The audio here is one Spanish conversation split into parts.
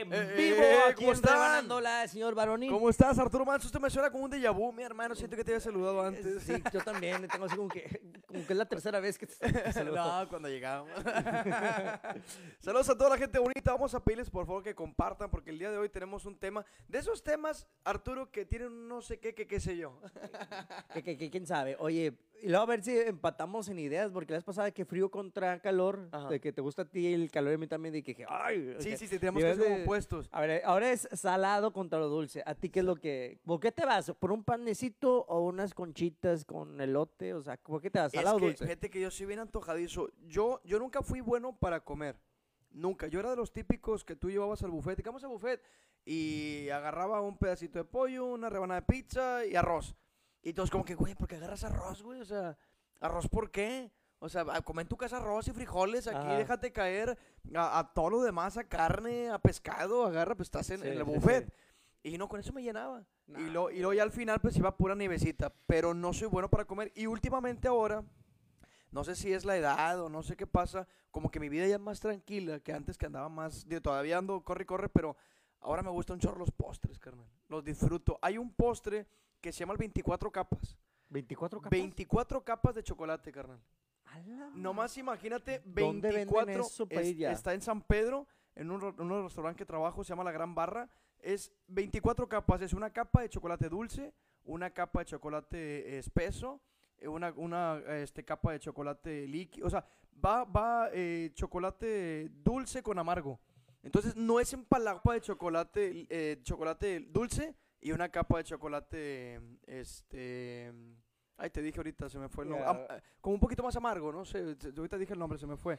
en Eh, vivo eh, aquí ¿cómo están? Señor Baronín. ¿Cómo estás, Arturo Manso? Usted me suena como un déjà vu, mi hermano. Siento que te había saludado antes. Sí, yo también tengo así como que, como que es la tercera vez que te saludo. No, cuando llegamos. Saludos a toda la gente bonita. Vamos a pedirles por favor que compartan porque el día de hoy tenemos un tema. De esos temas, Arturo, que tienen no sé qué, que qué sé yo. Que, que- que quién sabe. Oye, y luego a ver si empatamos en ideas, porque la vez pasada que frío contra calor, Ajá. de que te gusta a ti el calor y a mí también, de que ay. Sí, sí, sí, tenemos que de- opuestos. A ver, ahora es salado contra lo dulce. ¿A ti qué es lo que...? ¿Por qué te vas? ¿Por un panecito o unas conchitas con elote? O sea, ¿por qué te vas? Es ¿Salado o que, dulce? fíjate que yo soy bien antojadizo. Yo, yo nunca fui bueno para comer. Nunca. Yo era de los típicos que tú llevabas al buffet. Digamos al buffet y agarraba un pedacito de pollo, una rebanada de pizza y arroz. Y todos como que, güey, ¿por qué agarras arroz, güey? O sea, ¿arroz por qué? O sea, a- come en tu casa arroz y frijoles, aquí Ajá. déjate caer a, a todo lo demás, a carne, a pescado, agarra, pues estás en, Sí, en el sí, buffet. Y no, con eso me llenaba. Y, Nah, lo, y luego ya al final pues iba pura nievecita, pero no soy bueno para comer. Y últimamente ahora, no sé si es la edad o no sé qué pasa, como que mi vida ya es más tranquila que antes que andaba más, digo, todavía ando, corre, y corre, pero ahora me gustan un chorro los postres, carnal. Los disfruto. Hay un postre que se llama el 24 capas. 24 capas. 24 capas de chocolate, carnal. Nomás imagínate, ¿Dónde venden 24. eso pa' es- ir ya? está en San Pedro, en un, ro- en un restaurante que trabajo, se llama La Gran Barra. Es 24 capas, es una capa de chocolate dulce, una capa de chocolate eh, espeso, eh, una, una este, capa de chocolate líquido. O sea, va, va eh, chocolate dulce con amargo. Entonces no es empalagua de chocolate, eh, chocolate dulce y una capa de chocolate, este... Ay, te dije ahorita, se me fue el nombre. Ya. Am- eh, como un poquito más amargo, no sé. te- Ahorita dije el nombre, se me fue.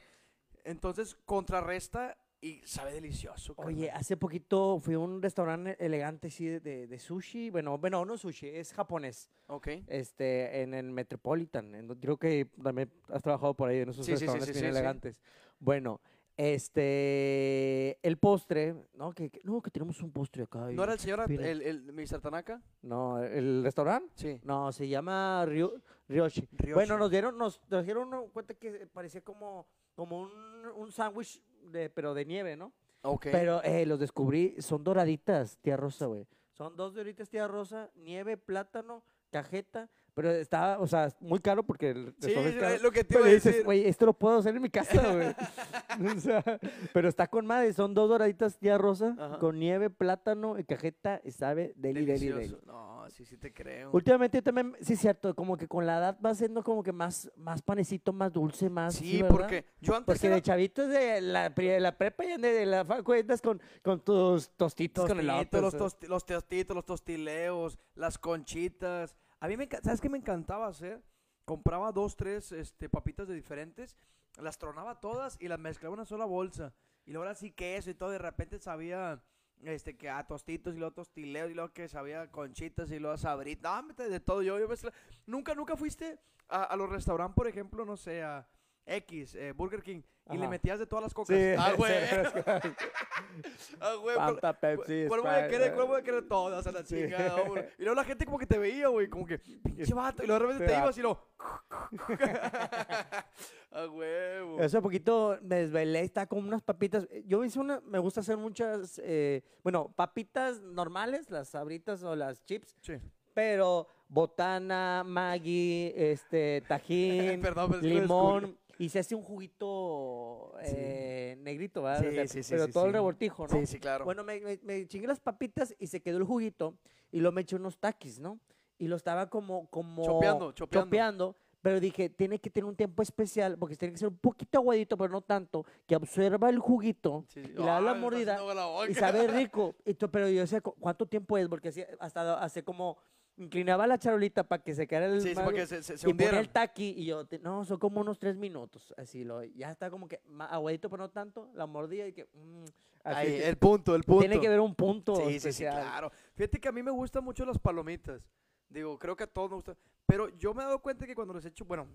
Entonces contrarresta y sabe delicioso. Oye, carnal. hace poquito fui a un restaurante elegante, sí, de, de- sushi. Bueno, bueno, no sushi, es japonés. Ok. Este, en el Metropolitan. en creo que también has trabajado por ahí en esos Sí, restaurantes sí, bien sí, sí. elegantes. Bueno, este, el postre, ¿no? Que, que- no, que tenemos un postre acá. y- ¿No era el señor, Mira. el, el Mr. Tanaka? No, el restaurante. Sí. No, se llama Ryo- Ryoshi. Ryoshi. Bueno, nos dieron, nos trajeron una cuenta que parecía como, como un, un sándwich, de, pero de nieve, ¿no? Ok. Pero eh, los descubrí, son doraditas, tía Rosa, güey. Son dos doraditas, tía Rosa, nieve, plátano, cajeta. Pero está, o sea, muy caro porque el sí, es caro. lo que te Pero iba dices, güey, esto lo puedo hacer en mi casa, güey. O sea, pero está con madre, son dos doraditas, tía Rosa, Ajá. con nieve, plátano y cajeta, y sabe deli, deli, deli. No, sí, sí te creo. Últimamente también, sí es cierto, como que con la edad va siendo como que más, más panecito, más dulce, más... Sí, ¿verdad? porque yo antes Porque era- de chavitos de la, pri- de la prepa y de la facultad con, con tus tostitos con el Tostitos, los, tosti- los tostitos, los tostileos, las conchitas. A mí me ¿sabes qué me encantaba hacer? Compraba dos, tres este, papitas de diferentes, las tronaba todas y las mezclaba en una sola bolsa. Y luego así queso y todo, de repente sabía este que a tostitos y luego tostileos y luego que sabía conchitas y luego sabritas. No, de todo. Yo, yo mezcla- nunca, nunca fuiste a, a los restaurantes, por ejemplo, no sé, a X, eh, Burger King, y le metías de todas las cocas. Sí, ah, güey. Ah, güey, Fanta, Pepsi, ¿Cuál voy a querer? ¿Cuál voy a querer todas a la Sí. chingada? Y luego la gente como que te veía, güey, como que, pinche vato. Y luego de repente te ibas y lo... A huevo. Hace poquito me desvelé, está con unas papitas. Yo hice una, me gusta hacer muchas, eh, bueno, papitas normales, las sabritas o las chips, Sí. pero botana, Maggi, este, tajín, Perdón, limón. Y se hace un juguito eh, negrito, ¿verdad? Sí, O sea, sí, sí, Pero todo el revoltijo, ¿no? Sí, sí, claro. Bueno, me, me, me chingué las papitas y se quedó el juguito y lo me eché unos taquis, ¿no? Y lo estaba como, como Chopeando, chopeando. chopeando, pero dije, tiene que tener un tiempo especial porque tiene que ser un poquito aguadito, pero no tanto, que absorba el juguito Sí, sí. y le da la mordida la y sabe rico. Y pero yo "¿Cu- ¿cuánto tiempo es? Porque hasta hace como, inclinaba la charolita para que se quedara el Sí, sí, mal- para que se, se, se y ponía el taqui y yo, te- no, son como unos tres minutos. Así lo, ya está como que aguadito, pero no tanto. La mordida y que. mm, así Ahí, que el punto, el punto. Tiene que ver un punto. Sí, sí, sí, especial. claro. Fíjate que a mí me gustan mucho las palomitas. Digo, creo que a todos nos gustan. Pero yo me he dado cuenta que cuando les echo, bueno,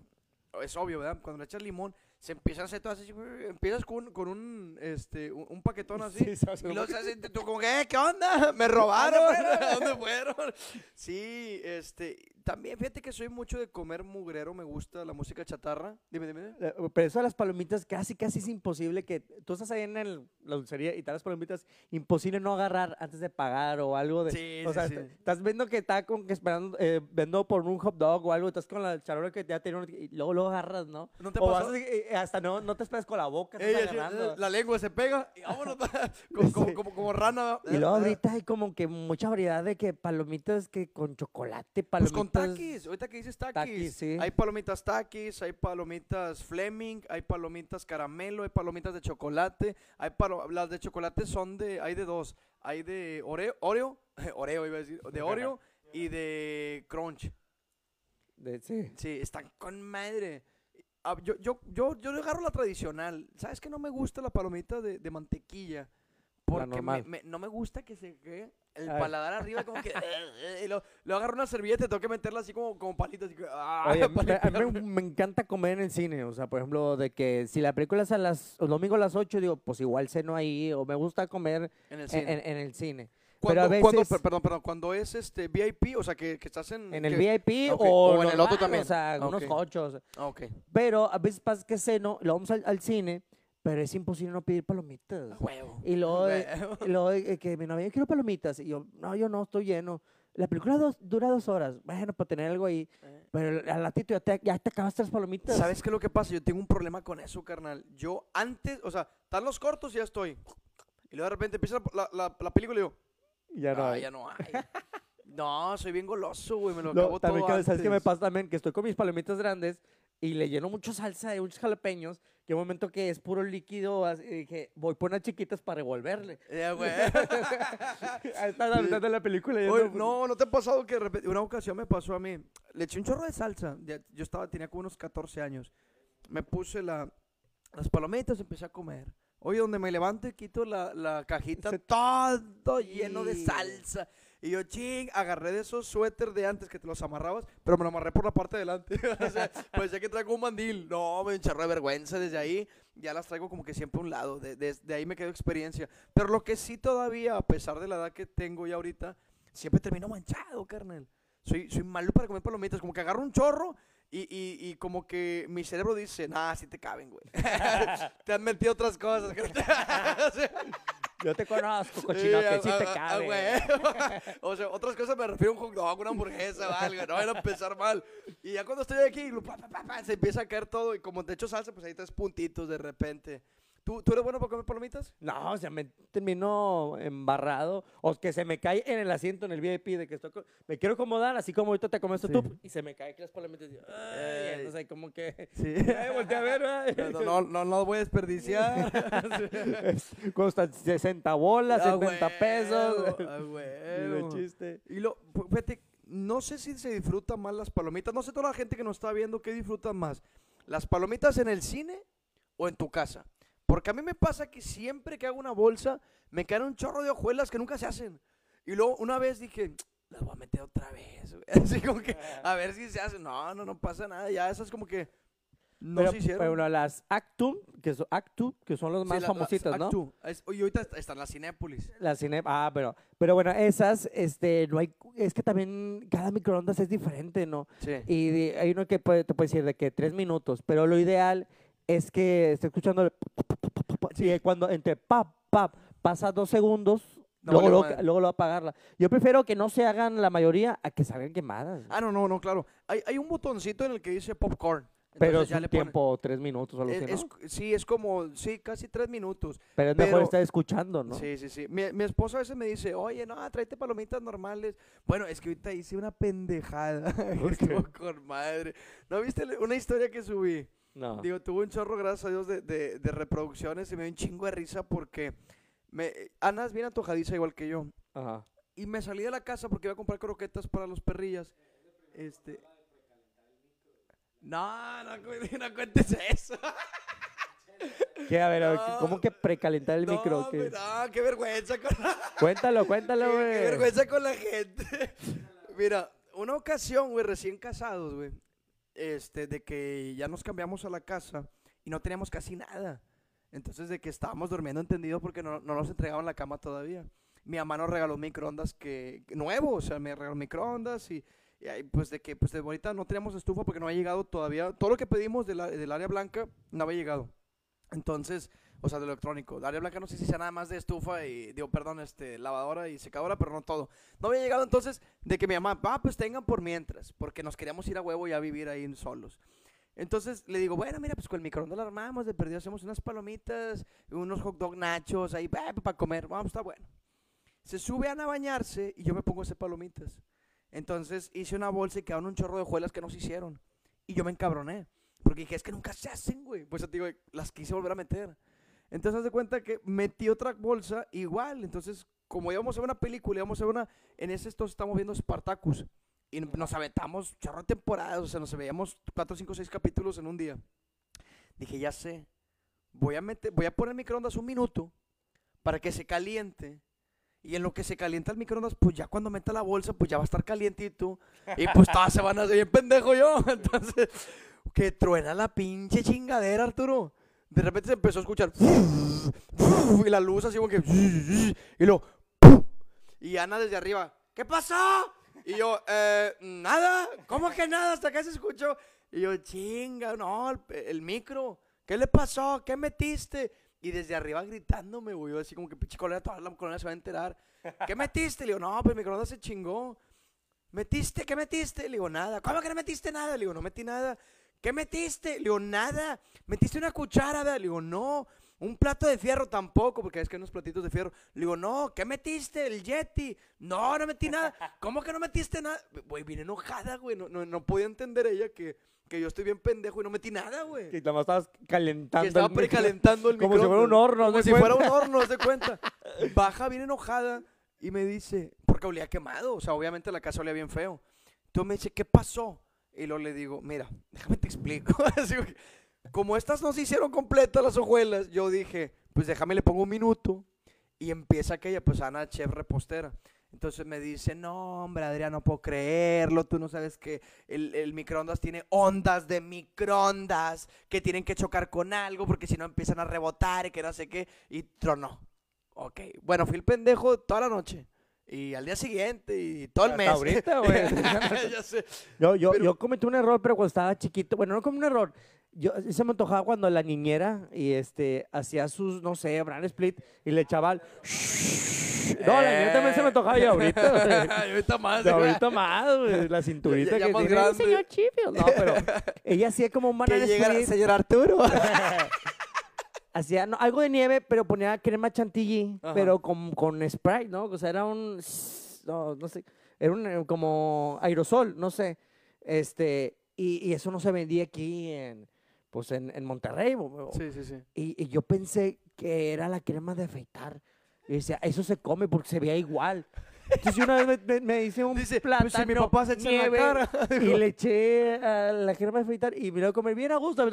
es obvio, ¿verdad? Cuando le echas limón, se empiezan a hacer todas así. Empiezas con, con un, este, un, un paquetón así. Sí, y luego se hace, tú como, ¿qué? ¿Qué onda? ¿Me robaron? ¿A dónde fueron? Sí, este, También, fíjate que soy mucho de comer mugrero, me gusta la música chatarra. Dime, dime. Eh, Pero eso de las palomitas, casi, casi es imposible que tú estás ahí en el- la dulcería y te las palomitas, imposible no agarrar antes de pagar o algo de... Sí, o sí, sea, sí. estás viendo que está con, que esperando, eh, vendo por un hot dog o algo, estás con la charola que ya tiene y luego lo agarras, ¿no? ¿No te o pasó? vas así, eh, hasta no, no te esperas con la boca, estás agarrando. eh, la lengua se pega y vámonos. como, como, como, como rana. Y luego ahorita hay como que mucha variedad de que palomitas que con chocolate, Pues palomitas... con taquis, ahorita que dices taquis. Taquis, sí. Hay palomitas taquis, hay palomitas Fleming, hay palomitas caramelo, hay palomitas de chocolate. Hay palo- las de chocolate son de, hay de dos. Hay de Oreo, Oreo, Oreo iba a decir, de Oreo y de Crunch. de- sí. Sí, están con madre. Ah, Yo, yo, yo, yo le agarro la tradicional. ¿Sabes que no me gusta la palomita de, de mantequilla? Porque me- no me gusta que se quede el paladar arriba como que... y lo, lo agarro una servilleta y tengo que meterla así como, como palitos. Así que, ah, Oye, a mí me, me encanta comer en el cine, o sea, por ejemplo, de que si la película es a las, el domingo a las 8, digo, pues igual ceno ahí, o me gusta comer en el en, cine. en- en el cine. Cuando, Pero a cuando- veces, per- perdón, perdón, cuando es este VIP, o sea, que, que estás en... en el que- VIP ok, o, o en el otro también. O sea, Ah, unos ok. cochos. Ah, ok. Pero a veces pasa que ceno, lo vamos al, al cine, pero es imposible no pedir palomitas. Huevo. Y luego, Huevo. y luego eh, que mi novia, quiero palomitas. Y yo, no, yo no, estoy lleno. La película dos- dura dos horas. Bueno, para tener algo ahí. Eh. Pero al ratito ya te, ya te acabaste las palomitas. ¿Sabes qué es lo que pasa? Yo tengo un problema con eso, carnal. Yo antes, o sea, están los cortos y ya estoy. Y luego de repente empieza la, la, la película y digo, Ya no "Ah, hay. ya no hay. no, soy bien goloso, güey, me lo No, acabo también, todo que- ¿sabes qué me antes. pasa también? Que estoy con mis palomitas grandes y le lleno mucho salsa y muchos jalapeños. Que un momento que es puro líquido, así, y dije, voy por unas chiquitas para revolverle. Ya, güey. Ahí está la mitad de la película. y Oye, pues, no, ¿no te ha pasado que de repente, una ocasión me pasó a mí? Le eché un chorro de salsa. Yo estaba, tenía como unos 14 años. Me puse la, las palomitas y empecé a comer. Oye, donde me levanto y quito la, la cajita, Se- todo lleno de salsa. Y yo, ching, agarré de esos suéter de antes que te los amarrabas, pero me lo amarré por la parte de delante. sea, parecía que traigo un mandil. No, me encharré de vergüenza desde ahí. Ya las traigo como que siempre a un lado. De, ahí me quedó experiencia. Pero lo que sí todavía, a pesar de la edad que tengo ya ahorita, siempre termino manchado, carnal. Soy, soy malo para comer palomitas. Como que agarro un chorro y, y, y como que mi cerebro dice, nah, sí te caben, güey. te han metido otras cosas. Yo te conozco, cochino, que sí te cabe. o sea, otras cosas me refiero a un hot dog, una hamburguesa o algo. No vayan a empezar mal. Y ya cuando estoy aquí, pa, pa, pa, se empieza a caer todo. Y como te echo salsa, pues ahí tres puntitos de repente. ¿Tú, ¿Tú eres bueno para comer palomitas? No, o sea, me termino embarrado. O que se me cae en el asiento, en el VIP, de que estoy me quiero acomodar, así como ahorita te comes Sí. tú, y se me cae aquí las palomitas. Y, ay, sé, como que... Sí. Ay, volteé a ver. No, no, no, no voy a desperdiciar. Cuestan 60 bolas, A 70 pesos. huevo, a Ni de huevo. chiste. Y lo, fíjate, no sé si se disfrutan más las palomitas. No sé toda la gente que nos está viendo qué disfrutan más. ¿Las palomitas en el cine o en tu casa? Porque a mí me pasa que siempre que hago una bolsa, me caen un chorro de hojuelas que nunca se hacen. Y luego una vez dije, las voy a meter otra vez. güey". Así como que, a ver si se hacen. No, no, no pasa nada. Ya esas como que no pero, se hicieron. pero bueno, las Actum, que son, Actu, que son los Sí, más la- las famositas, ¿no? Actu. Es- y ahorita está- están las Cinépolis. La cine, ah, pero, pero bueno, esas, este, no hay, es que también cada microondas es diferente, ¿no? Sí. Y de- hay uno que puede, te puede decir de que tres minutos, pero lo ideal es que esté escuchando el sí, cuando entre pap, pap, pasa dos segundos, No luego, luego, luego lo va a apagarla. Yo prefiero que no se hagan la mayoría a que salgan quemadas. Ah, no, no, no, claro. Hay, hay un botoncito en el que dice popcorn. pero Entonces es ya un le ponen- tiempo, tres minutos o algo así, ¿no? es- sí, es como, sí, casi tres minutos. pero es mejor pero- estar escuchando, ¿no? Sí, sí, sí. Mi, mi esposa a veces me dice, oye, no, tráete palomitas normales. Bueno, es que ahorita hice una pendejada. Estuvo con madre. ¿No viste una historia que subí? No. Digo, tuvo un chorro, gracias a Dios, de, de- de reproducciones y me dio un chingo de risa porque me, Ana es bien antojadiza igual que yo. Ajá. Y me salí de la casa porque iba a comprar croquetas para los perrillas. Este. No, no, no cuentes eso. ¿Qué? A ver, a ver, No. ¿cómo que precalentar el no, micro? ¿Qué? no, qué vergüenza con la, Cuéntalo, cuéntalo, qué, qué güey. vergüenza con la gente. Mira, una ocasión, güey, recién casados, güey. Este, de que ya nos cambiamos a la casa y no teníamos casi nada. Entonces, de que estábamos durmiendo entendido porque no, no nos entregaban la cama todavía. Mi mamá nos regaló microondas que, nuevo, o sea, me regaló microondas y, Y pues de que, pues de ahorita no teníamos estufa porque no había llegado todavía. Todo lo que pedimos de del área blanca no había llegado. Entonces, o sea, de electrónico. El área blanca no sé si sea nada más de estufa y, digo, perdón, este, lavadora y secadora, pero no todo. No había llegado entonces de que mi mamá, ah, pues tengan por mientras, porque nos queríamos ir a huevo y a vivir ahí solos. Entonces le digo, bueno, mira, pues con el microondas lo armamos, de perdido hacemos unas palomitas, unos hot dog nachos ahí para comer, vamos, está bueno. Se sube a bañarse y yo me pongo a hacer palomitas. Entonces hice una bolsa y quedaron un chorro de hojuelas que no se hicieron. Y yo me encabroné. Porque dije, es que nunca se hacen, güey. Pues te digo, las quise volver a meter. Entonces haz de cuenta que metí otra bolsa igual. Entonces, como íbamos a ver una película, íbamos a ver una. En ese entonces estamos viendo Spartacus. Y nos aventamos chorro de temporadas. O sea, nos veíamos 4, 5, 6 capítulos en un día. Dije, ya sé. Voy a, meter, voy a poner el microondas un minuto para que se caliente. Y en lo que se calienta el microondas, pues ya cuando meta la bolsa, pues ya va a estar calientito. Y pues todas se van a hacer bien pendejo yo. Entonces, que truena la pinche chingadera, Arturo. De repente se empezó a escuchar. Y la luz así como que. Y luego. Y Ana desde arriba. ¿Qué pasó? Y yo, eh, nada. ¿Cómo que nada? Hasta que se escuchó. Y yo, chinga, no, el, el micro. ¿Qué le pasó? ¿Qué metiste? Y desde arriba gritándome, güey. Yo así como que pinche colonia, toda la colonia se va a enterar. ¿Qué metiste? Le digo, no, pues mi microondas se chingó. ¿Metiste? ¿Qué metiste? Le digo, nada. ¿Cómo que no metiste nada? Le digo, no metí nada. ¿Qué metiste? Le digo, nada. ¿Metiste una cuchara? Le digo, no. Un plato de fierro tampoco, porque es que hay unos platitos de fierro. Le digo, no, ¿qué metiste? El Yeti. No, no metí nada. ¿Cómo que no metiste nada? Güey, vine enojada, güey. No, no, no podía entender ella que, que yo estoy bien pendejo y no metí nada, güey. Que nada más estabas calentando. Que estaba el precalentando el Como si fuera un horno, Como si cuenta. fuera un horno, haz de cuenta. Baja bien enojada y me dice, porque olía quemado, o sea, obviamente la casa olía bien feo. Entonces me dice, ¿qué pasó? Y luego le digo, mira, déjame te explico. Como estas no se hicieron completas las hojuelas, yo dije, pues déjame le pongo un minuto. Y empieza aquella, pues Ana, chef repostera. Entonces me dice, no, hombre, Adrián, no puedo creerlo. Tú no sabes que el, el microondas tiene ondas de microondas que tienen que chocar con algo porque si no empiezan a rebotar y que no sé qué. Y tronó. Ok, bueno, fui el pendejo toda la noche. Y al día siguiente y todo el Hasta mes. ahorita, güey. ya sé. Yo, yo, Pero- yo cometí un error, pero cuando estaba chiquito. Bueno, no como un error. Yo, se me antojaba cuando la niñera y este hacía sus, no sé, brand split y le echaba el... No, la niñera también se me antojaba y ahorita. güey. Y ahorita más. Ahorita más, güey, la cinturita Ya- ya que más tiene. grande. Señor Chipio. No, pero ella hacía como un banana Que llega el split. señor Arturo. Hacía no, algo de nieve, pero ponía crema chantilly, Ajá. pero con, con Sprite, ¿no? O sea, era un... No, no sé. Era un eh, como aerosol, no sé. Este, y, y eso no se vendía aquí en, pues en, en Monterrey. o- o- Sí, sí, sí. Y, y yo pensé que era la crema de afeitar. Y decía, eso se come porque se veía igual. Entonces una vez me, me- hice un Dice, plátano, pues si mi papá se echa en la nieve, cara. y le eché a la crema de afeitar y me lo comer bien a gusto.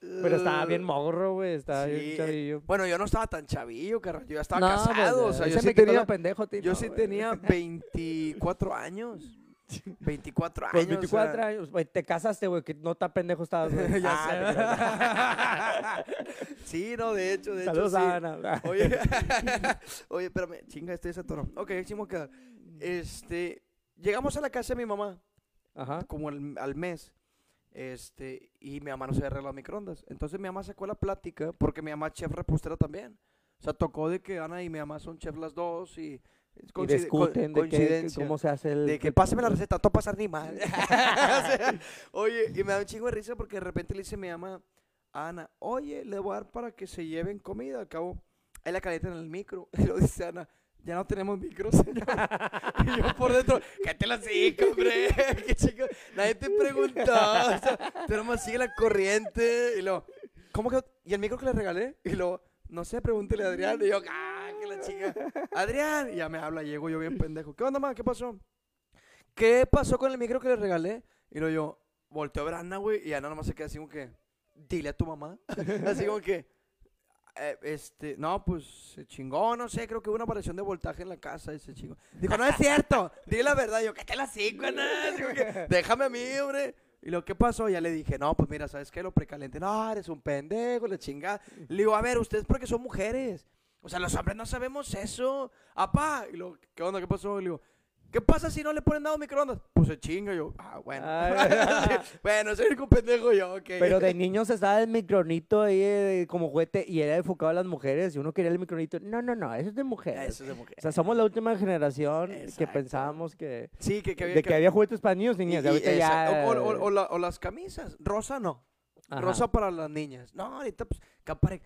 Pero estaba bien morro, güey. Estaba Sí, bien chavillo. Bueno, yo no estaba tan chavillo, carnal. Yo ya estaba No, casado. pues, o sea, yo sí tenía, pendejo, tío, yo sí tenía 24 años. 24 años. Los 24 o sea, años, güey, te casaste, güey, que no tan pendejo estabas, güey. Ya Ah, sí, no, de hecho, de Saludos hecho. sí. a Ana. Oye, oye, espérame, chinga, este es toro. Ok, hicimos que. Este. Llegamos a la casa de mi mamá, Ajá. como al, al mes. Este, y mi mamá no se había arreglado microondas. Entonces mi mamá sacó la plática, porque mi mamá es chef repostera también. O sea, tocó de que Ana y mi mamá son chef las dos y. es Y discuten de coincidencia. cómo se hace el... De que pásame la receta, no pasar ni mal. O sea, oye, y me da un chingo de risa porque de repente le dice mi mamá a Ana, oye, le voy a dar para que se lleven comida. Al cabo, ahí la calientan en el micro. Y lo dice Ana, ya no tenemos micro, señor. y yo por dentro, cállate la hocico, hombre. Qué chico. Nadie te preguntó. O sea, tú nomás sigue la corriente. Y luego, ¿cómo que? ¿Y el micro que le regalé? Y luego, no sé, pregúntele a Adrián. Y yo, ah, que la chica. Adrián. Y ya me habla, llego yo bien pendejo. ¿Qué onda, ma? ¿Qué pasó? ¿Qué pasó con el micro que le regalé? Y luego yo, volteo a ver a Ana, güey. Y Ana nomás se queda así como que, dile a tu mamá. así como que, eh, este, no, pues se chingó, no sé, creo que hubo una variación de voltaje en la casa y se chingó. Dijo, no es cierto, dile la verdad. Yo, ¿qué te la cinco, que, Déjame a mí, hombre. Y lo que pasó, ya le dije, no, pues mira, ¿sabes qué? Lo precalenté. No, eres un pendejo, la chingada. Le digo, a ver, ustedes porque son mujeres. O sea, los hombres no sabemos eso. Apá. Y lo, ¿qué onda? ¿Qué pasó? Le digo, ¿Qué pasa si no le ponen nada a microondas? Pues se chinga yo. Ah, bueno. Bueno, soy un pendejo yo, ok. Pero de niños estaba el micronito ahí eh, como juguete y era enfocado a las mujeres y uno quería el micronito. No, no, no, eso es de mujeres. Eso es de mujer. O sea, somos la última generación que pensábamos que, Sí, que, que había de que había juguetes para niños niñas. y y- ahorita ya... exacto. O, o- o la- o las camisas. Rosa no. Ajá. Rosa para las niñas. No, ahorita pues, capare,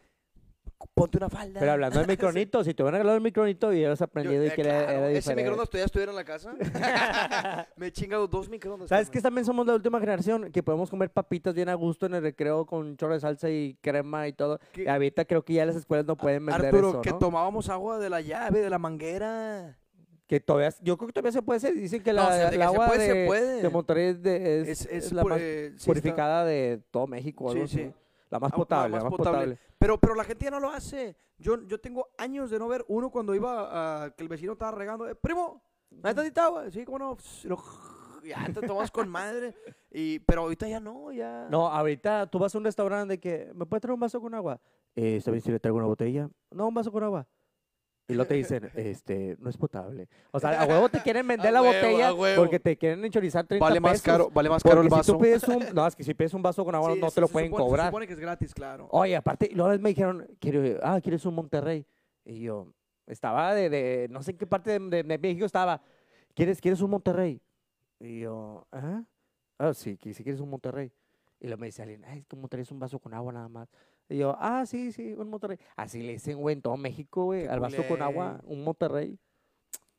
ponte una falda. Pero hablando del micronito, si te van a regalar el micronito hubieras Yo, aprendido y eh, que era, claro, era ese diferente. microondas todavía estuviera en la casa. Me he chingado dos microondas. ¿Sabes que también somos la última generación? Que podemos comer papitas bien a gusto en el recreo con un chorro de salsa y crema y todo. Y ahorita creo que ya las escuelas no pueden vender Arturo, eso, que ¿no? tomábamos agua de la llave, de la manguera. Que todavía, yo creo que todavía se puede hacer. Dicen que No, la, o sea, de que el se agua puede, de, puede. de Monterrey es, de- es- Es, es es la más eh, sí está- purificada de todo México. o algo Sí, así. La más Ah, la potable, la más más potable. potable. Pero, pero la gente ya no lo hace. Yo, yo tengo años de no ver uno cuando iba a que el vecino estaba regando. eh, primo, ¿me tantita agua? Sí, cómo no. Lo- ya te tomas con madre. Y, pero ahorita ya no, ya. No, ahorita tú vas a un restaurante de que, ¿me puedes traer un vaso con agua? Eh, ¿Está bien si le traigo una botella? No, un vaso con agua. Y luego te dicen, este, no es potable. O sea, a huevo te quieren vender A la huevo, botella porque te quieren enchorizar 30 Vale más pesos. caro, vale más caro el Porque si vaso. tú pides un, no, es que si pides un vaso con agua Sí, no se- te lo se pueden supone- Se cobrar. supone que es gratis, claro. Oye, aparte, y luego me dijeron, quiero, ah, ¿quieres un Monterrey? Y yo, estaba de, de no sé en qué parte de, de- de México estaba, ¿quieres, ¿quieres un Monterrey? Y yo, ¿ah? Ah, sí, que si quieres un Monterrey. Y luego me dice alguien, ay, es que un Monterrey es un vaso con agua nada más. Y yo, ah, sí, sí, un Monterrey. Así le dicen, güey, en todo México, güey, al vaso con agua, un Monterrey.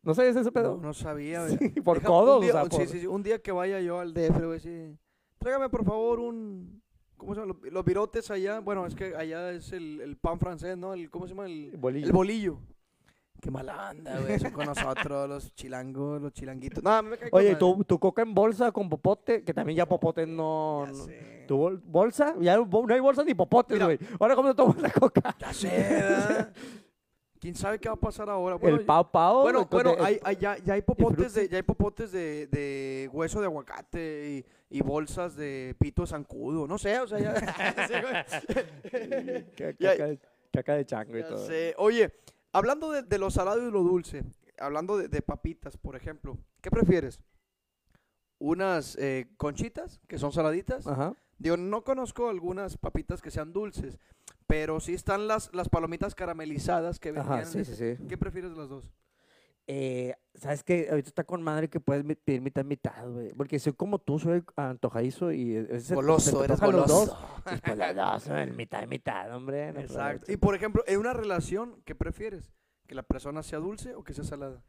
¿No sabes ese No, pedo? no sabía. Sí, güey. por Deja- codos, un día, o sea, sí, por- sí, sí, un día que vaya yo al DF, güey, sí. Tráigame, por favor, un... ¿Cómo se llama? Los, los virotes allá. Bueno, es que allá es el, el pan francés, ¿no? El, ¿Cómo se llama? El, Bolillo. el bolillo. Qué mala onda, güey. Son con nosotros, los chilangos, los chilanguitos. No, a mí me cae Oye, tu, tu coca en bolsa con popote, que también ya popote no... Ya no- sé. ¿Tu bol- bolsa? Ya no hay bolsa ni popotes, Mira. güey. Ahora, ¿cómo te tomas la coca? Ya sé, ¿verdad? ¿Quién sabe qué va a pasar ahora? Bueno, el pao pao. Bueno, güey, bueno, hay, hay- ya, ya hay popotes de, ya hay popotes de, de hueso de aguacate y, y bolsas de pito zancudo. No sé, o sea, ya. Sí, güey. Ya- caca de chango y Ya todo. sé. Oye, hablando de, de lo salado y lo dulce, hablando de, de papitas, por ejemplo, ¿qué prefieres? ¿Unas eh, conchitas, que son saladitas? Ajá. Digo, no conozco algunas papitas que sean dulces, pero sí están las, las palomitas caramelizadas que venían. Ajá, en sí, ese- sí, sí. ¿Qué prefieres de las dos? Eh, ¿Sabes qué? Ahorita está con madre que puedes pedir mitad mitad, güey. Porque soy como tú, soy antojadizo y... es- Goloso, eres antojan los goloso. dos. Y pues mitad mitad, hombre. no Exacto. Y por ejemplo, en una relación, ¿qué prefieres? ¿Que la persona sea dulce o que sea salada?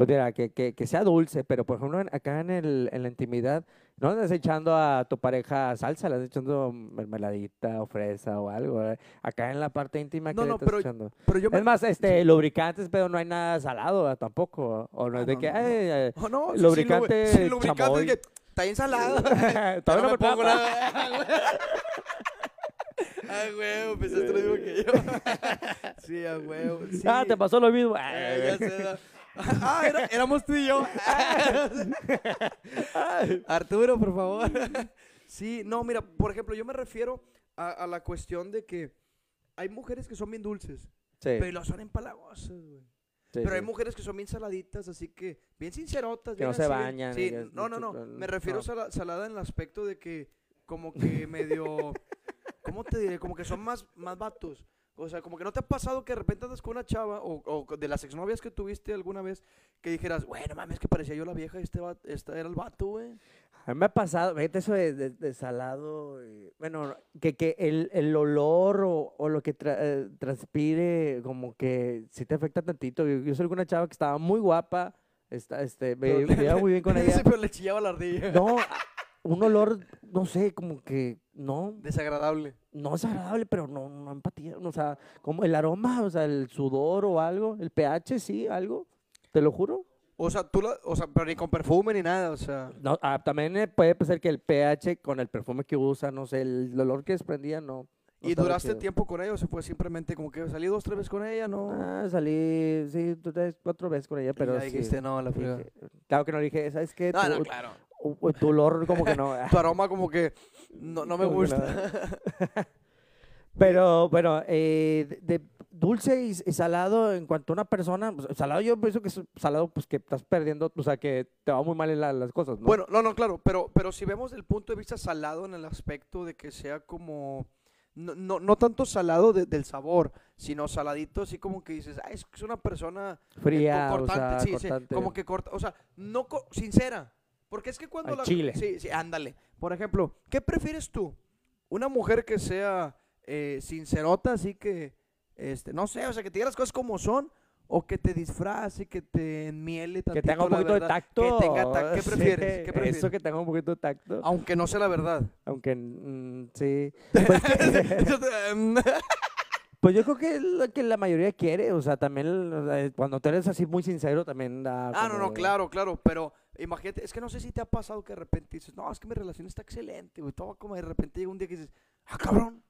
Pues mira, que, que, que sea dulce, pero por ejemplo acá en, el, en la intimidad, no andas echando a tu pareja salsa, le andas echando mermeladita o fresa o algo. Acá en la parte íntima, ¿qué No, le no, estás pero echando? Pero yo me... Es más, este, lubricantes, pero no hay nada salado ¿verdad? tampoco. O no Ah, es de no, que, ay, ay, Oh, no, lubricante lu- sin lubricante, es que está bien salada. todavía no me pongo nada. Ah, huevo, pensaste lo mismo que yo. sí, a huevo. Sí. Ah, te pasó lo mismo. Eh, ya sé, Ah, era- éramos tú y yo. Arturo, por favor. Sí, no, mira, por ejemplo, yo me refiero a, a la cuestión de que hay mujeres que son bien dulces, Sí, pero son empalagosas, güey. sí, Pero hay mujeres que son bien saladitas, así que bien sincerotas. Que bien no se así, bañan Sí, no, no, no. Me refiero no. salada en el aspecto de que como que medio... ¿Cómo te diré? Como que son más, más vatos. O sea, como que no te ha pasado que de repente andas con una chava o, o de las exnovias que tuviste alguna vez que dijeras, bueno, mames, que parecía yo la vieja y este, este era el vato, güey. A mí me ha pasado, fíjate eso de, de- de salado, y- bueno, que, que el, el olor o, o lo que tra- eh, transpire, como que sí te afecta tantito. Yo, yo soy alguna chava que estaba muy guapa, está, este, me, me llevaba muy bien con ella. Pero le chillaba la ardilla. No, un olor, no sé, como que no, Desagradable. no es agradable, pero no, no empatía. O sea, como el aroma, o sea, el sudor o algo, el pH, sí, algo, te lo juro. O sea, tú la, o sea, pero ni con perfume ni nada, o sea. No, ah, también eh, puede ser que el pH con el perfume que usa, no sé, el olor que desprendía, no. no ¿Y duraste chido. tiempo con ella o se fue simplemente como que salí dos, tres veces con ella, no? Ah, salí, sí, tú tres, cuatro veces con ella, pero ya sí. dijiste, no, la claro que no dije, ¿sabes qué? No, tu, no, claro. U- tu olor como que no. ah, Tu aroma como que no, no me Como gusta. Pero, bueno, eh, de, de- dulce y, y salado en cuanto a una persona, pues, salado yo pienso que es salado pues que estás perdiendo, o sea, que te va muy mal en la- las cosas, ¿no? Bueno, no, no, claro, pero, pero si vemos el punto de vista salado en el aspecto de que sea como, no, no, no tanto salado de- del sabor, sino saladito así como que dices, ah, es, una persona eh, fría, co- o cortante, sea, sí, sí, cortante. como que corta, o sea, no co- sincera, porque es que cuando Al la... chile. Sí, sí, ándale. Por ejemplo, ¿qué prefieres tú? Una mujer que sea eh, sincerota, así que, este, no sé, o sea, que te diga las cosas como son, o que te disfrace, que te enmiele que tantito tenga un poquito de tacto. Que tenga tacto. ¿Qué sí, prefieres? ¿Qué prefieres? Eso que tenga un poquito de tacto, Aunque no sea la verdad. aunque mm, sí. Pues, que- pues yo creo que es lo que la mayoría quiere, o sea, también o sea, cuando tú eres así muy sincero también da ah, no, no, claro, claro, pero imagínate, es que no sé si te ha pasado que de repente dices, no, es que mi relación está excelente, güey, todo como de repente llega un día que dices, ah, cabrón,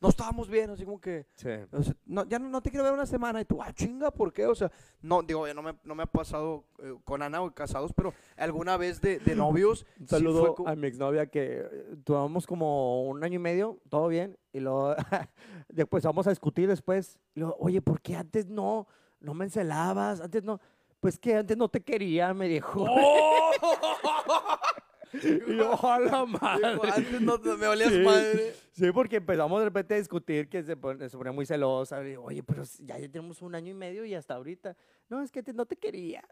no estábamos bien, así como que, Sí. o sea, no, ya no, no te quiero ver una semana, y tú, ah, chinga, ¿por qué? O sea, no, digo, no me, no me ha pasado eh, con Ana o casados, pero alguna vez de, de novios, Un saludo a mi exnovia que eh, tuvimos como un año y medio, todo bien, y luego después vamos a discutir después. Y luego, oye, ¿por qué antes no, no me encelabas? Antes no, pues que antes no te quería, me dijo. y yo, a la madre. Digo, antes no te- me olías Sí. madre. Sí, porque empezamos de repente a discutir que se, pone, se ponía muy celosa. Digo, oye, pero ya, ya tenemos un año y medio y hasta ahorita. No, es que antes no te quería.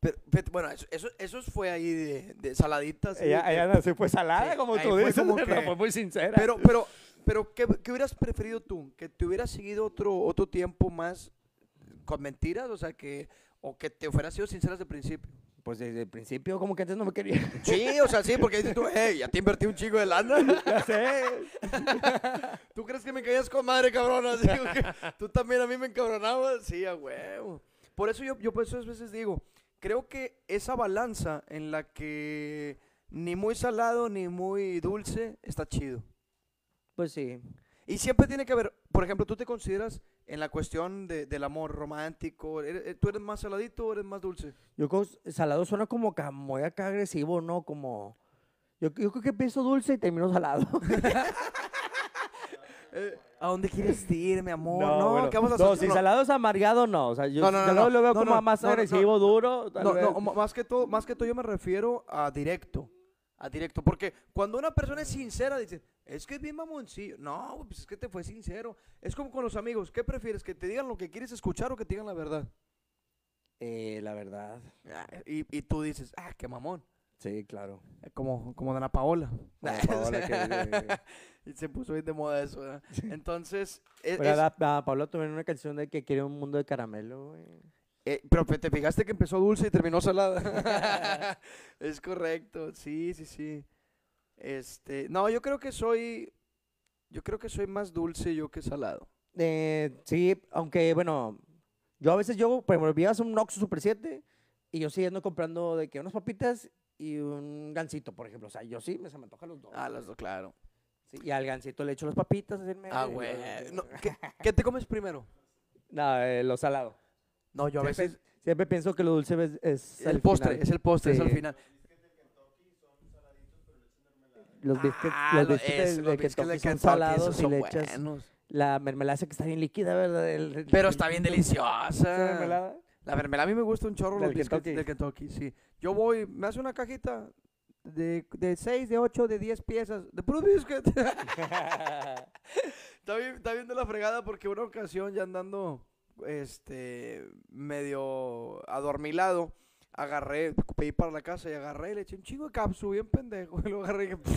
Pero, fíjate, bueno, eso, eso, eso fue ahí de, de saladitas. de Ella, ella no se fue salada, Sí, como tú fue dices, como pero que- fue muy sincera. Pero, pero, pero, ¿qué, qué hubieras preferido tú? ¿Que te hubieras seguido otro, otro tiempo más con mentiras? O sea, que, o que te hubieras sido sincera desde el principio. Pues desde el principio, como que antes no me quería. Sí, o sea, sí, porque dices tú, hey, ya te invertí un chico de lana. ya sé. ¿Tú crees que me caías con madre, cabrón? Así que tú también a mí me encabronabas. Sí, a huevo. Por eso yo, yo por eso a veces digo, creo que esa balanza en la que ni muy salado ni muy dulce está chido. Pues sí. Y siempre tiene que haber, por ejemplo, tú te consideras en la cuestión de- del amor romántico, ¿eres- eh, ¿tú eres más saladito o eres más dulce? Yo creo que salado suena como que muy acá agresivo, ¿no? Como. Yo, yo creo que empiezo dulce y termino salado. Eh, ¿A dónde quieres ir, mi amor? No, bueno. ¿qué vamos a No, hacer? si salado es amargado, no. O sea, yo No, no, no, salado no. lo veo No, como no, más no, no, agresivo, duro. tal No, vez. no, más que todo, más que todo yo me refiero a directo. A directo, porque cuando una persona es sincera, dice, es que es bien mamoncillo. No, pues es que te fue sincero. Es como con los amigos, ¿qué prefieres? ¿Que te digan lo que quieres escuchar o que te digan la verdad? Eh, la verdad. Ah, Y, y tú dices, ah, qué mamón. Sí, claro. Eh, Como, como Dana Paola. Como Paola que- y se puso bien de moda eso. Entonces, es- Pero es- la, la Pablo tuvo una canción de que quiere un mundo de caramelo, güey. Eh, pero te fijaste que empezó dulce y terminó salada. es correcto, sí, sí, sí. Este, no, yo creo que soy, yo creo que soy más dulce yo que salado. Eh, sí, aunque bueno, yo a veces yo, por ejemplo, llevas un Oxxo Super 7 y yo siguiendo comprando de que unas papitas y un gansito, por ejemplo. O sea, yo sí, me, se me antojan los dos. Ah, las dos, claro. Sí, y al gansito le echo las papitas. así Ah, güey. No, ¿qué, qué te comes primero? No, eh, lo salado. No, yo a Siempre, veces siempre pienso que lo dulce es, es el postre, final. es el postre, es al Sí. final. Los biscuits, Ah, los lo- biscuits es, de, los de biscuits Kentucky de son salados esos y son le echas la mermelada que está bien líquida, ¿verdad? El- el- Pero está bien ¿Esa deliciosa. mermelada? La mermelada a mí me gusta un chorro los biscuits Kentucky. del Kentucky, sí. Yo voy, me hace una cajita de, de 6, de 8, de 10 piezas de puro biscuit. está, bien, está bien de la fregada porque una ocasión ya andando este medio adormilado, agarré, pedí para la casa y agarré y le eché un chingo de capsu, bien pendejo. Y lo agarré y que...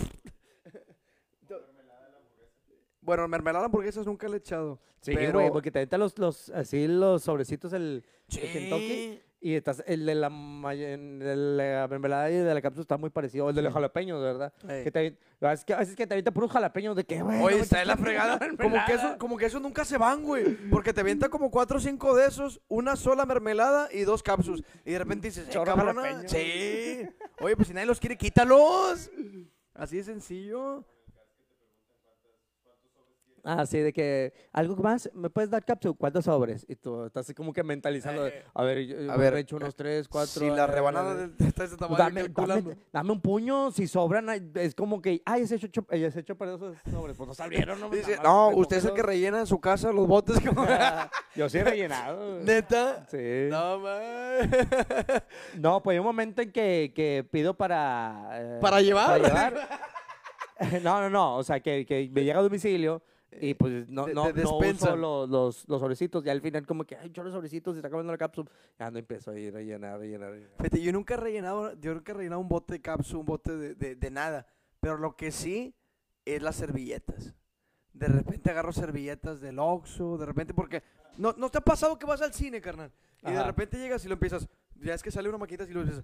Bueno, mermelada de hamburguesas nunca le he echado. Sí, pero- güey, porque te avientan los, los, así los sobrecitos el, Sí. el Kentucky y estás, el de la, mermelada y de la cápsula está muy parecido, el de los Sí. jalapeños, ¿verdad? Ey. Que te, avient- es que a veces que te avientan puros jalapeños de que, güey. no Oye, me está de la fregada. Como que, eso, como que esos nunca se van, güey. Porque te avienta como cuatro o cinco de esos, una sola mermelada y dos cápsulas. Y de repente dices, cabrona, jalapeño. Sí. Oye, pues si nadie los quiere, quítalos. Así de sencillo. Ah, sí, de que algo más, ¿me puedes dar cápsula? ¿Cuántos sobres? Y tú estás así como que mentalizando. de, Eh, a ver, yo, a ver, he hecho unos tres, cuatro. Si la eh, rebanada eh, está de ese tamaño, dame, calculando. dame, dame un puño, si sobran, es como que, ay, ese hecho, hecho para esos sobres, pues no salieron, no Dice, no, usted es el que rellena en su casa los botes. como- dos". Yo sí he rellenado. ¿Neta? Sí. No. Pues hay un momento en que, que pido para... eh, ¿Para llevar? Para llevar. no, no, no, o sea, que, que me llega a domicilio y pues no, De- no, de no uso los, los, los sobrecitos y al final como que, ay, yo los sobrecitos y está acabando la cápsula. Ya no empiezo a ir a llenar, a llenar, a llenar. Fíjate, yo nunca he rellenado, yo nunca he rellenado un bote de cápsula, un bote de, de- de nada. Pero lo que sí es las servilletas. De repente agarro servilletas del Oxxo, de repente porque... ¿No, ¿No te ha pasado que vas al cine, carnal? Y de Ajá. repente llegas y lo empiezas... Ya es que sale una maquinita y lo dices...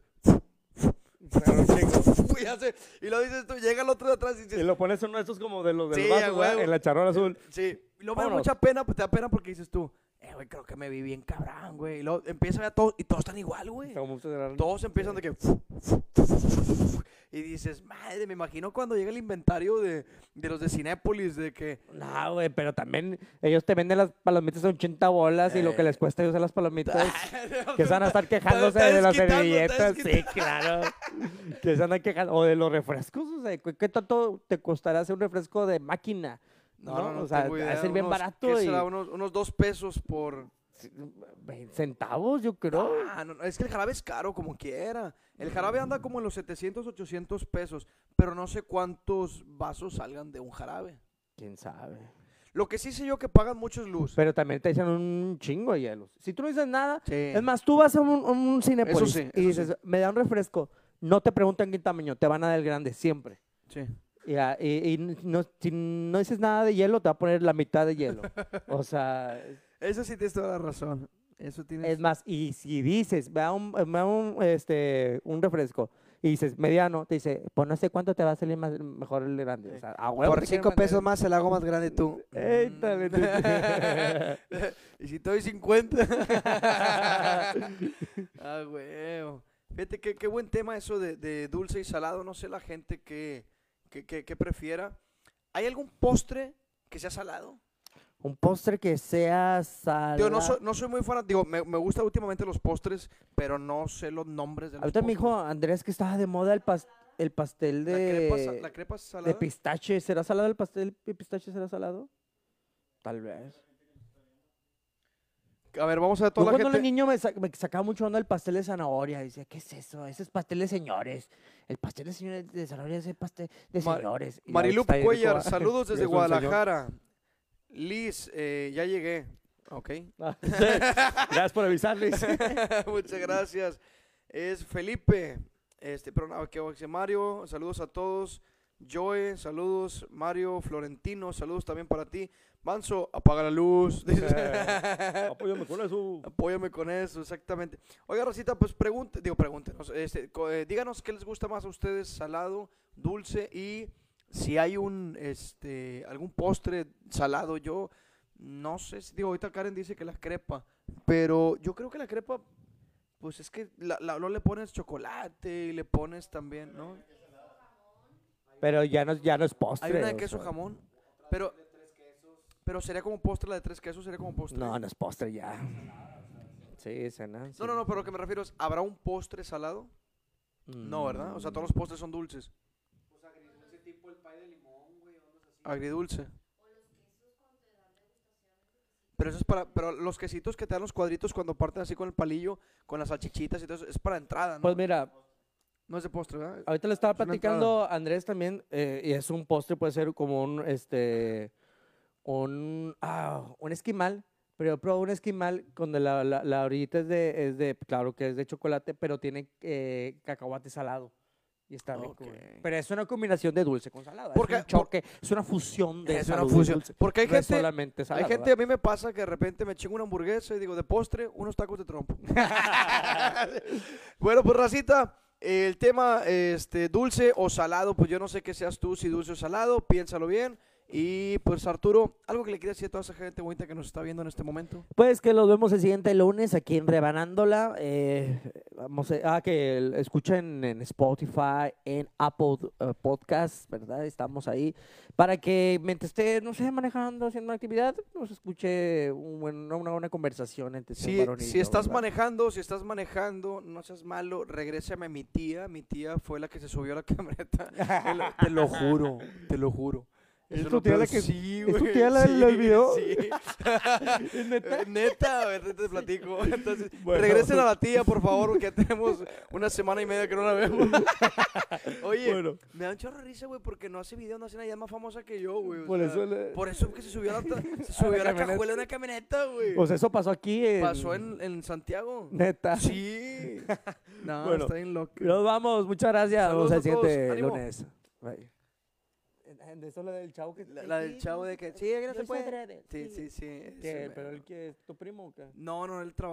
Pero, y, y lo dices tú, llega el otro de atrás y Y dices... lo pones en uno de estos como de los del Sí, huevo. en la charola azul. Sí, y me da mucha pena, pues te da pena porque dices tú... Eh, güey, creo que me vi bien cabrón, güey. Y luego empieza a ver a todos y todos están igual, güey. Todos empiezan de que... Y dices, madre, me imagino cuando llega el inventario de, de los de Cinépolis, de que... No, güey, pero también ellos te venden las palomitas a 80 bolas y lo que Eh. les cuesta usar las palomitas. que se van a estar quejándose de las servilletas. Sí, claro. que se andan quejando. O de los refrescos. O sea, ¿qué tanto te costará hacer un refresco de máquina? No, no, no, o sea, es bien unos- barato. ¿qué y será? Unos, unos dos pesos por... 20 centavos, yo creo. Ah, no, es que el jarabe es caro como quiera. El jarabe anda como en los 700, 800 pesos, pero no sé cuántos vasos salgan de un jarabe. Quién sabe. Lo que sí sé yo que pagan mucho es luz. Pero también te echan un chingo de hielos. Si tú no dices nada, Sí. es más, tú vas a un, un Cinépolis sí, y dices, me da un refresco. No te preguntan qué tamaño, te van a dar el grande siempre. Sí. Y, a- y- y no, si no dices nada de hielo, te va a poner la mitad de hielo. O sea, Eso sí tienes toda la razón. Eso tienes... es más, y si dices, me da un, me da un, este, un refresco, y dices mediano, te dice, pues no sé cuánto te va a salir más, mejor el grande. O sea, a huevo Por 5 pesos más se la hago más grande tú. Ey, dale, tú. y si te doy 50. ah, huevo. Fíjate que qué buen tema eso de, de dulce y salado. No sé la gente que, que, que- que prefiera. ¿Hay algún postre que sea salado? un postre que sea salado. Digo, no, soy, no soy muy fan. Digo, me, me gustan últimamente los postres, pero no sé los nombres de los Ahorita me dijo Andrés que estaba de moda el, pas- el pastel ¿La crepa, sa- de, la crepa de salada? pistache. ¿Será salado el pastel de pistache? ¿Será salado? Tal vez. A ver, vamos a ver Yo toda la cuando era gente. niño me, sa- me sacaba mucho onda el pastel de zanahoria. Decía, ¿qué es eso? Ese es pastel de señores. El pastel de, señores, de zanahoria es el pastel de Ma- señores. Y Marilu ahorita está ahí, Cuellar, saludos "Ya desde es un señor". Guadalajara. Liz, eh, ya llegué. Ok. Ah, Gracias por avisar, Luis. Muchas gracias. Es Felipe. Este, pero no, que dice Mario, saludos a todos. Joe, saludos. Mario, Florentino, saludos también para ti. Manso, apaga la luz. Dice. Apóyame con eso. Apóyame con eso, exactamente. Oiga, Rosita, pues pregunte, digo, pregúntenos, este, eh, díganos qué les gusta más a ustedes, salado, dulce y si hay un, este, algún postre salado. Yo no sé, si- digo, ahorita Karen dice que la crepa, pero yo creo que la crepa, pues es que la, la- no le pones chocolate y le pones también, ¿no? Pero ya no, ya no es postre. Hay una de o queso sea. jamón, pero, pero sería como postre la de tres quesos, sería como postre. No, no es postre ya. Sí, cena. No, no, no, pero lo que me refiero es, ¿habrá un postre salado? No, ¿verdad? O sea, todos los postres son dulces. Agridulce. Pero eso es para, pero los quesitos que te dan los cuadritos cuando parten así con el palillo, con las salchichitas y todo eso, es para entrada, ¿no? Pues mira, no es de postre, ¿verdad? ahorita le estaba Es platicando a Andrés también, eh, y es un postre, puede ser como un, este, un, ah, un esquimal, pero yo probé un esquimal donde la, la, la orillita es de, es de, claro que es de chocolate, pero tiene eh, cacahuate salado. Y está rico. Pero es una combinación de dulce con salada. Porque- es un choque, es una fusión de Es una fusión. dulce. Porque hay No gente, solamente hay gente, a mí me pasa que de repente me chingo una hamburguesa y digo, de postre, unos tacos de trompo. bueno, pues Racita, el tema este, dulce o salado, pues yo no sé qué seas tú, si dulce o salado, piénsalo bien. Y pues Arturo, algo que le quieras decir a toda esa gente bonita que nos está viendo en este momento. Pues que los vemos el siguiente lunes aquí en Rebanándola. Eh, vamos a, ah, que escuchen en Spotify, en Apple eh, Podcasts, ¿verdad? Estamos ahí. Para que mientras esté, no sé, manejando, haciendo una actividad, nos escuche un buen- una buena conversación entre este Si, estás ¿verdad? manejando, si estás manejando, no seas malo, regrésame a mi tía. Mi tía fue la que se subió a la camioneta. Te lo juro, te lo juro. ¿Es tu tía la que- Sí, es tu güey, tía la del- video? Sí. ¿Es neta? Eh, Neta, a ver, te platico. Entonces, Bueno. regresen a la tía, por favor, porque ya tenemos una semana y media que no la vemos. Oye, Bueno. me da un chorro de risa, güey, porque no hace video, no hace es más famosa que yo, güey. Por sea, eso le- por eso que se subió a la, se subió a la, camioneta. cajuela de una camioneta, güey. Pues eso pasó aquí en... Pasó en, en Santiago. Neta. Sí. No, Bueno, está bien loco. Nos vamos, muchas gracias. Saludos Nos vemos el a siguiente lunes. Bye. Eso la del chavo que... La, la del chavo de que sí, que no se puede. sé, Sí, sí, sí. ¿Qué? ese ¿Pero el que es tu primo o qué? No, no, él trabaja.